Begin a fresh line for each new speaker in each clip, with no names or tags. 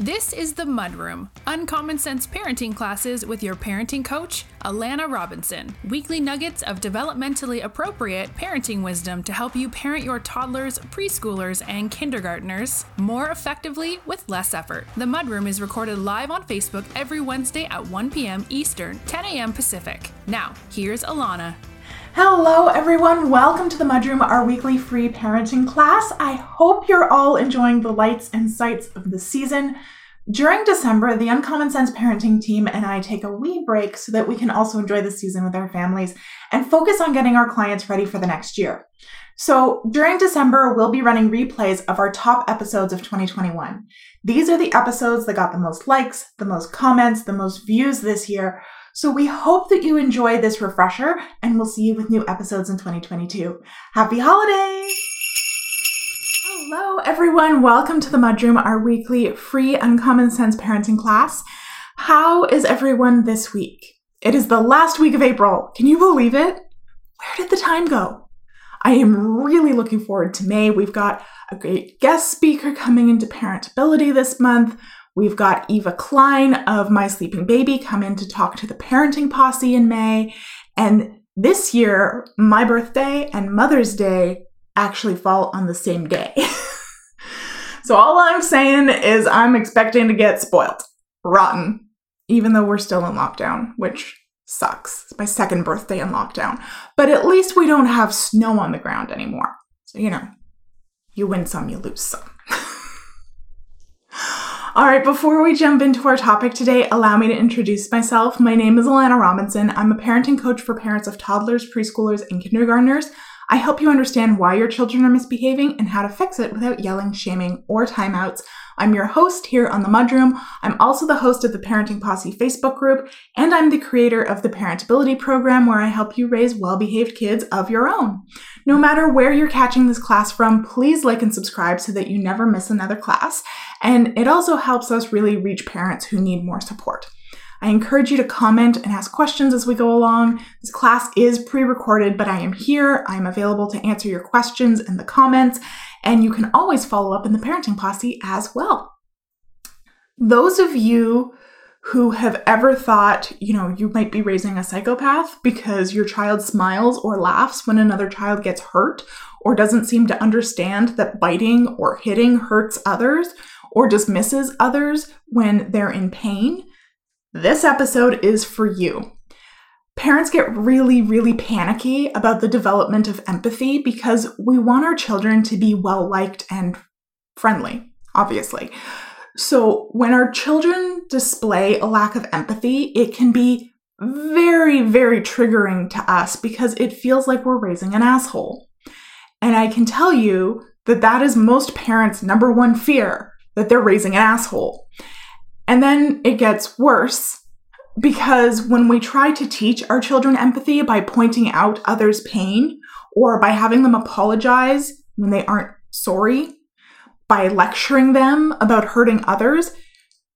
This is the Mudroom, uncommon sense parenting classes with your parenting coach, Alana Robinson. Weekly nuggets of developmentally appropriate parenting wisdom to help you parent your toddlers, preschoolers, and kindergartners more effectively with less effort. The Mudroom is recorded live on Facebook every Wednesday at 1 p.m. Eastern, 10 a.m. Pacific. Now, here's Alana.
Hello, everyone. Welcome to the Mudroom, our weekly free parenting class. I hope you're all enjoying the lights and sights of the season. During December, the Uncommon Sense parenting team and I take a wee break so that we can also enjoy the season with our families and focus on getting our clients ready for the next year. So during December, we'll be running replays of our top episodes of 2021. These are the episodes that got the most likes, the most comments, the most views this year. So we hope that you enjoy this refresher and we'll see you with new episodes in 2022. Happy holidays! Hello, everyone. Welcome to the Mudroom, our weekly free Uncommon Sense parenting class. How is everyone this week? It is the last week of April. Can you believe it? Where did the time go? I am really looking forward to May. We've got a great guest speaker coming into Parentability this month. We've got Eva Klein of My Sleeping Baby come in to talk to the parenting posse in May. And this year, my birthday and Mother's Day actually fall on the same day. so all I'm saying is I'm expecting to get spoiled, rotten, even though we're still in lockdown, which sucks. It's my second birthday in lockdown. But at least we don't have snow on the ground anymore. So, you know, you win some, you lose some. All right, before we jump into our topic today, allow me to introduce myself. My name is Alana Robinson. I'm a parenting coach for parents of toddlers, preschoolers, and kindergartners. I help you understand why your children are misbehaving and how to fix it without yelling, shaming, or timeouts. I'm your host here on the Mudroom. I'm also the host of the Parenting Posse Facebook group, and I'm the creator of the Parentability program where I help you raise well behaved kids of your own. No matter where you're catching this class from, please like and subscribe so that you never miss another class. And it also helps us really reach parents who need more support. I encourage you to comment and ask questions as we go along. This class is pre recorded, but I am here. I'm available to answer your questions in the comments, and you can always follow up in the Parenting Posse as well. Those of you who have ever thought, you know, you might be raising a psychopath because your child smiles or laughs when another child gets hurt or doesn't seem to understand that biting or hitting hurts others or dismisses others when they're in pain, this episode is for you. Parents get really, really panicky about the development of empathy because we want our children to be well liked and friendly, obviously. So, when our children display a lack of empathy, it can be very, very triggering to us because it feels like we're raising an asshole. And I can tell you that that is most parents' number one fear that they're raising an asshole. And then it gets worse because when we try to teach our children empathy by pointing out others' pain or by having them apologize when they aren't sorry, by lecturing them about hurting others,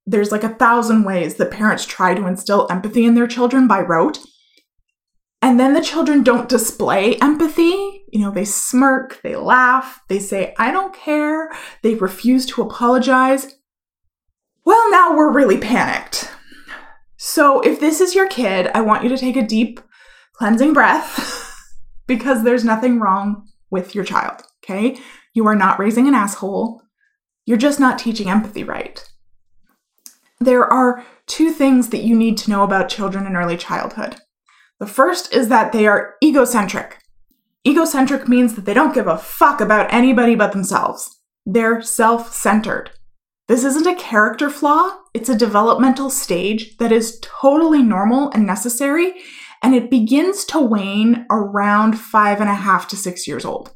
there's like a thousand ways that parents try to instill empathy in their children by rote. And then the children don't display empathy. You know, they smirk, they laugh, they say, I don't care, they refuse to apologize. Well, now we're really panicked. So, if this is your kid, I want you to take a deep cleansing breath because there's nothing wrong with your child, okay? You are not raising an asshole. You're just not teaching empathy right. There are two things that you need to know about children in early childhood. The first is that they are egocentric. Egocentric means that they don't give a fuck about anybody but themselves. They're self centered. This isn't a character flaw, it's a developmental stage that is totally normal and necessary, and it begins to wane around five and a half to six years old.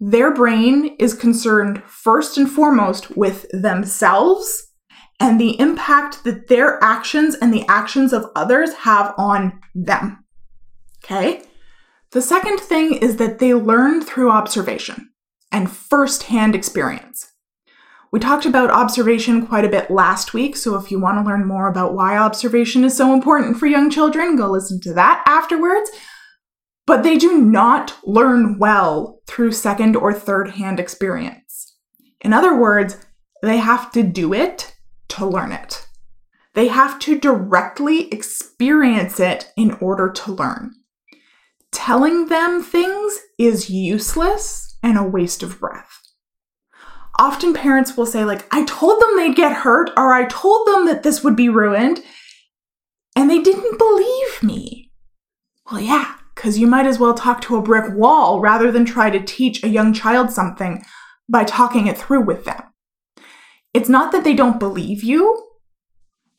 Their brain is concerned first and foremost with themselves and the impact that their actions and the actions of others have on them. Okay? The second thing is that they learn through observation and firsthand experience. We talked about observation quite a bit last week, so if you want to learn more about why observation is so important for young children, go listen to that afterwards. But they do not learn well through second or third hand experience. In other words, they have to do it to learn it. They have to directly experience it in order to learn. Telling them things is useless and a waste of breath. Often parents will say, like, I told them they'd get hurt, or I told them that this would be ruined, and they didn't believe me. Well, yeah, because you might as well talk to a brick wall rather than try to teach a young child something by talking it through with them. It's not that they don't believe you,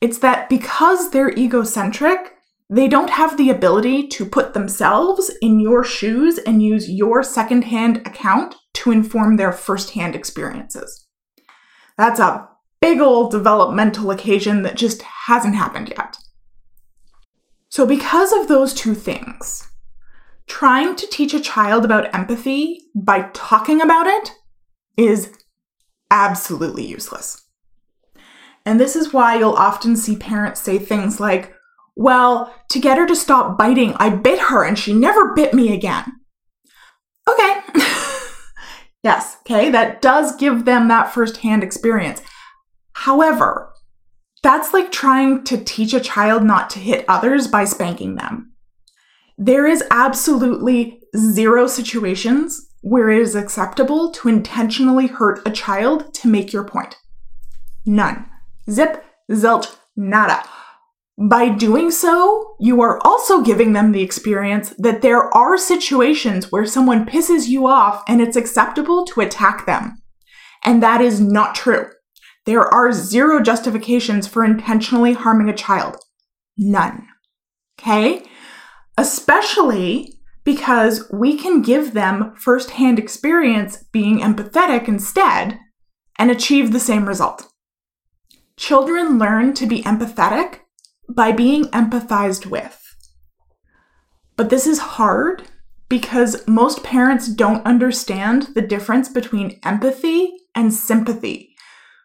it's that because they're egocentric, they don't have the ability to put themselves in your shoes and use your secondhand account to inform their firsthand experiences. That's a big old developmental occasion that just hasn't happened yet. So, because of those two things, trying to teach a child about empathy by talking about it is absolutely useless. And this is why you'll often see parents say things like, Well, to get her to stop biting, I bit her and she never bit me again. Yes, okay, that does give them that firsthand experience. However, that's like trying to teach a child not to hit others by spanking them. There is absolutely zero situations where it is acceptable to intentionally hurt a child to make your point. None. Zip, zilch, nada. By doing so, you are also giving them the experience that there are situations where someone pisses you off and it's acceptable to attack them. And that is not true. There are zero justifications for intentionally harming a child. None. Okay? Especially because we can give them firsthand experience being empathetic instead and achieve the same result. Children learn to be empathetic by being empathized with. But this is hard because most parents don't understand the difference between empathy and sympathy.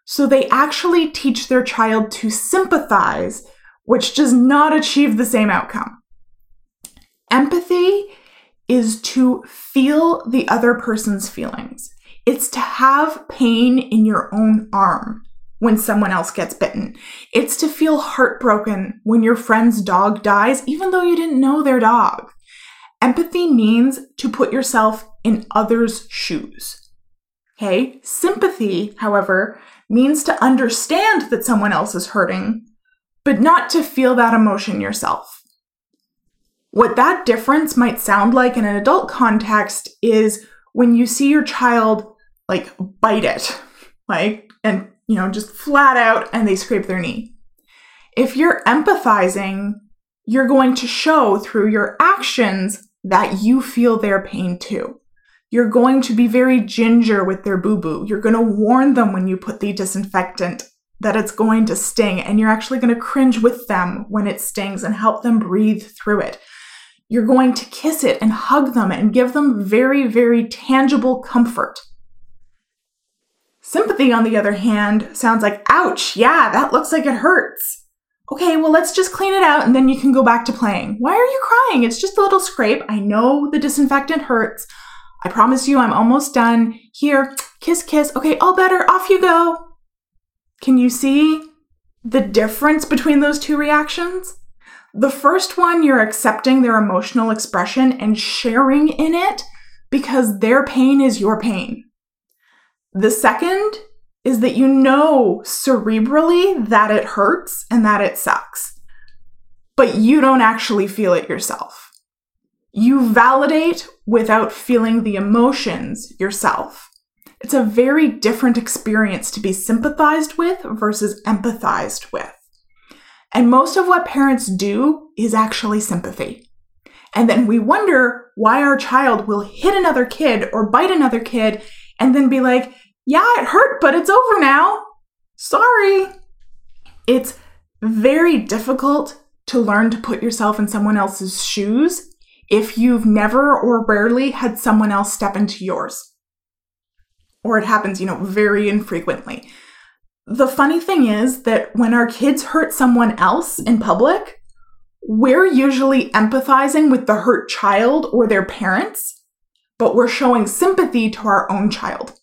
So they actually teach their child to sympathize, which does not achieve the same outcome. Empathy is to feel the other person's feelings. It's to have pain in your own arm when someone else gets bitten. It's to feel heartbroken when your friend's dog dies, even though you didn't know their dog. Empathy means to put yourself in others' shoes. Okay? Sympathy, however, means to understand that someone else is hurting, but not to feel that emotion yourself. What that difference might sound like in an adult context is when you see your child like bite it, like, and you know, just flat out and they scrape their knee. If you're empathizing, you're going to show through your actions that you feel their pain too. You're going to be very ginger with their boo boo. You're going to warn them when you put the disinfectant that it's going to sting, and you're actually going to cringe with them when it stings and help them breathe through it. You're going to kiss it and hug them and give them very, very tangible comfort. Sympathy, on the other hand, sounds like, ouch, yeah, that looks like it hurts. Okay, well, let's just clean it out and then you can go back to playing. Why are you crying? It's just a little scrape. I know the disinfectant hurts. I promise you, I'm almost done. Here, kiss, kiss. Okay, all better. Off you go. Can you see the difference between those two reactions? The first one, you're accepting their emotional expression and sharing in it because their pain is your pain. The second is that you know cerebrally that it hurts and that it sucks, but you don't actually feel it yourself. You validate without feeling the emotions yourself. It's a very different experience to be sympathized with versus empathized with. And most of what parents do is actually sympathy. And then we wonder why our child will hit another kid or bite another kid and then be like, yeah, it hurt, but it's over now. Sorry. It's very difficult to learn to put yourself in someone else's shoes if you've never or rarely had someone else step into yours. Or it happens, you know, very infrequently. The funny thing is that when our kids hurt someone else in public, we're usually empathizing with the hurt child or their parents, but we're showing sympathy to our own child.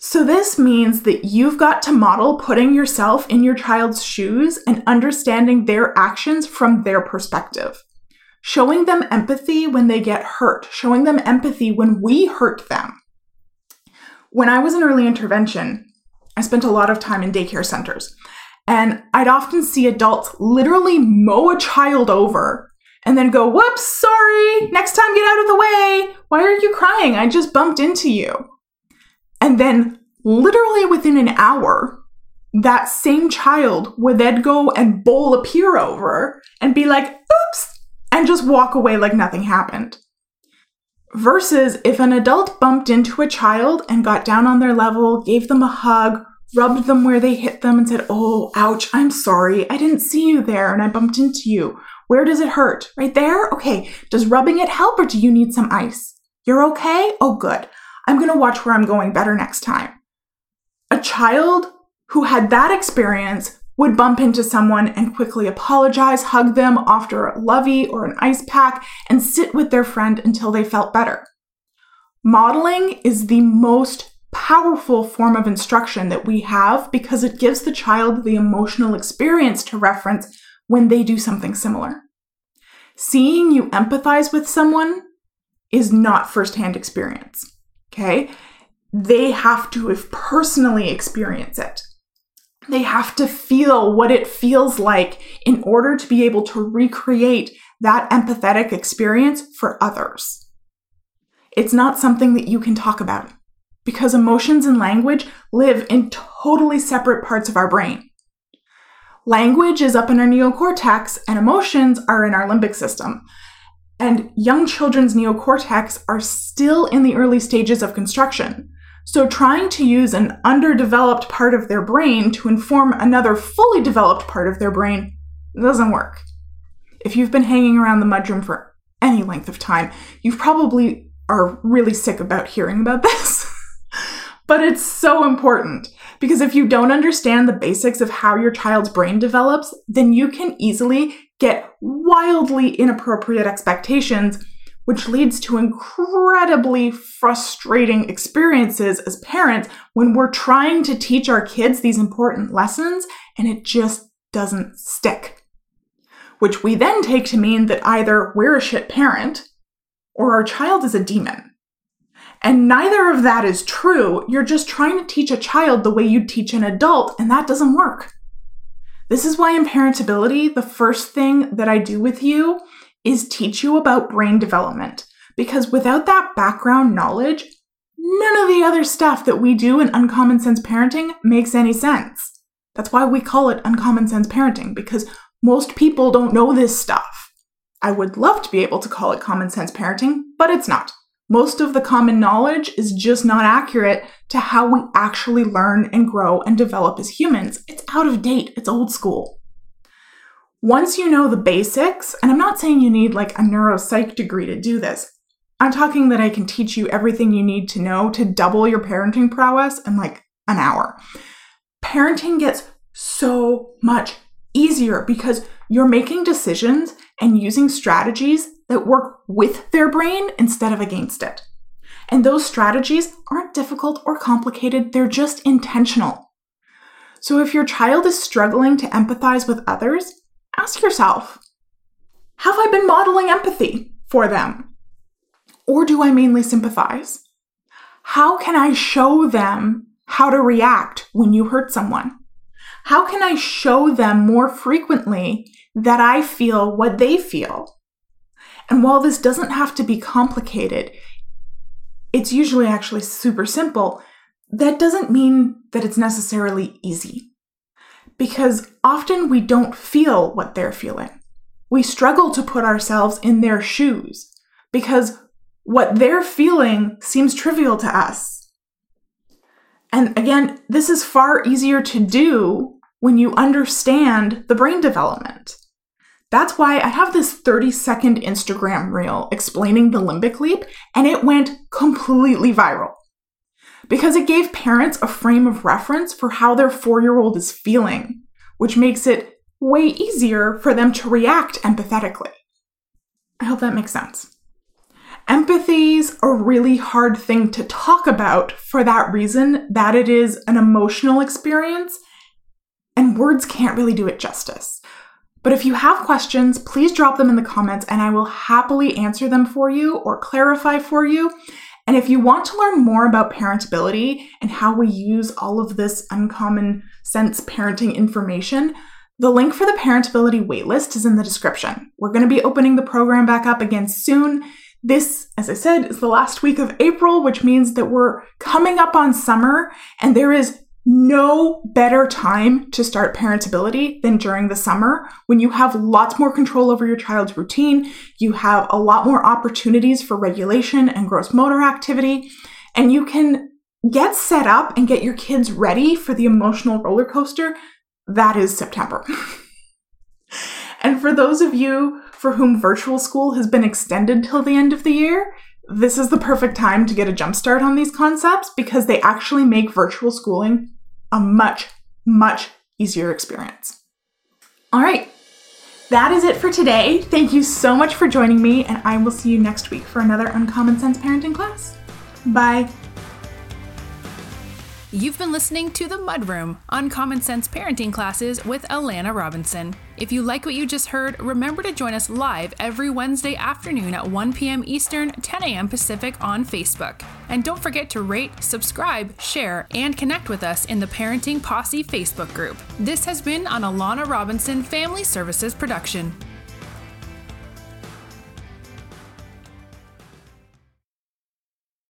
So, this means that you've got to model putting yourself in your child's shoes and understanding their actions from their perspective. Showing them empathy when they get hurt, showing them empathy when we hurt them. When I was in early intervention, I spent a lot of time in daycare centers, and I'd often see adults literally mow a child over and then go, Whoops, sorry, next time get out of the way. Why are you crying? I just bumped into you. And then, literally within an hour, that same child would then go and bowl a peer over and be like, oops, and just walk away like nothing happened. Versus if an adult bumped into a child and got down on their level, gave them a hug, rubbed them where they hit them, and said, Oh, ouch, I'm sorry. I didn't see you there and I bumped into you. Where does it hurt? Right there? Okay. Does rubbing it help or do you need some ice? You're okay? Oh, good. I'm going to watch where I'm going better next time. A child who had that experience would bump into someone and quickly apologize, hug them, offer a lovey or an ice pack, and sit with their friend until they felt better. Modeling is the most powerful form of instruction that we have because it gives the child the emotional experience to reference when they do something similar. Seeing you empathize with someone is not firsthand experience. Okay. They have to have personally experience it. They have to feel what it feels like in order to be able to recreate that empathetic experience for others. It's not something that you can talk about because emotions and language live in totally separate parts of our brain. Language is up in our neocortex and emotions are in our limbic system. And young children's neocortex are still in the early stages of construction. So, trying to use an underdeveloped part of their brain to inform another fully developed part of their brain doesn't work. If you've been hanging around the mudroom for any length of time, you probably are really sick about hearing about this. but it's so important because if you don't understand the basics of how your child's brain develops, then you can easily get wildly inappropriate expectations, which leads to incredibly frustrating experiences as parents when we're trying to teach our kids these important lessons and it just doesn't stick. Which we then take to mean that either we're a shit parent or our child is a demon. And neither of that is true. You're just trying to teach a child the way you'd teach an adult, and that doesn't work. This is why in parentability, the first thing that I do with you is teach you about brain development. Because without that background knowledge, none of the other stuff that we do in uncommon sense parenting makes any sense. That's why we call it uncommon sense parenting, because most people don't know this stuff. I would love to be able to call it common sense parenting, but it's not. Most of the common knowledge is just not accurate to how we actually learn and grow and develop as humans. It's out of date, it's old school. Once you know the basics, and I'm not saying you need like a neuropsych degree to do this, I'm talking that I can teach you everything you need to know to double your parenting prowess in like an hour. Parenting gets so much easier because you're making decisions and using strategies that work with their brain instead of against it. And those strategies aren't difficult or complicated, they're just intentional. So if your child is struggling to empathize with others, ask yourself Have I been modeling empathy for them? Or do I mainly sympathize? How can I show them how to react when you hurt someone? How can I show them more frequently that I feel what they feel? And while this doesn't have to be complicated, it's usually actually super simple. That doesn't mean that it's necessarily easy. Because often we don't feel what they're feeling. We struggle to put ourselves in their shoes because what they're feeling seems trivial to us. And again, this is far easier to do when you understand the brain development. That's why I have this 30 second Instagram reel explaining the limbic leap, and it went completely viral. Because it gave parents a frame of reference for how their four year old is feeling, which makes it way easier for them to react empathetically. I hope that makes sense. Empathy is a really hard thing to talk about for that reason that it is an emotional experience and words can't really do it justice. But if you have questions, please drop them in the comments and I will happily answer them for you or clarify for you. And if you want to learn more about parentability and how we use all of this uncommon sense parenting information, the link for the Parentability waitlist is in the description. We're going to be opening the program back up again soon. This, as I said, is the last week of April, which means that we're coming up on summer and there is no better time to start parentability than during the summer when you have lots more control over your child's routine. You have a lot more opportunities for regulation and gross motor activity, and you can get set up and get your kids ready for the emotional roller coaster that is September. and for those of you for whom virtual school has been extended till the end of the year, this is the perfect time to get a jumpstart on these concepts because they actually make virtual schooling a much, much easier experience. All right, that is it for today. Thank you so much for joining me, and I will see you next week for another Uncommon Sense Parenting class. Bye.
You've been listening to The Mudroom Uncommon Sense Parenting Classes with Alana Robinson. If you like what you just heard, remember to join us live every Wednesday afternoon at 1 p.m. Eastern, 10 a.m. Pacific on Facebook. And don't forget to rate, subscribe, share, and connect with us in the Parenting Posse Facebook group. This has been an Alana Robinson Family Services production.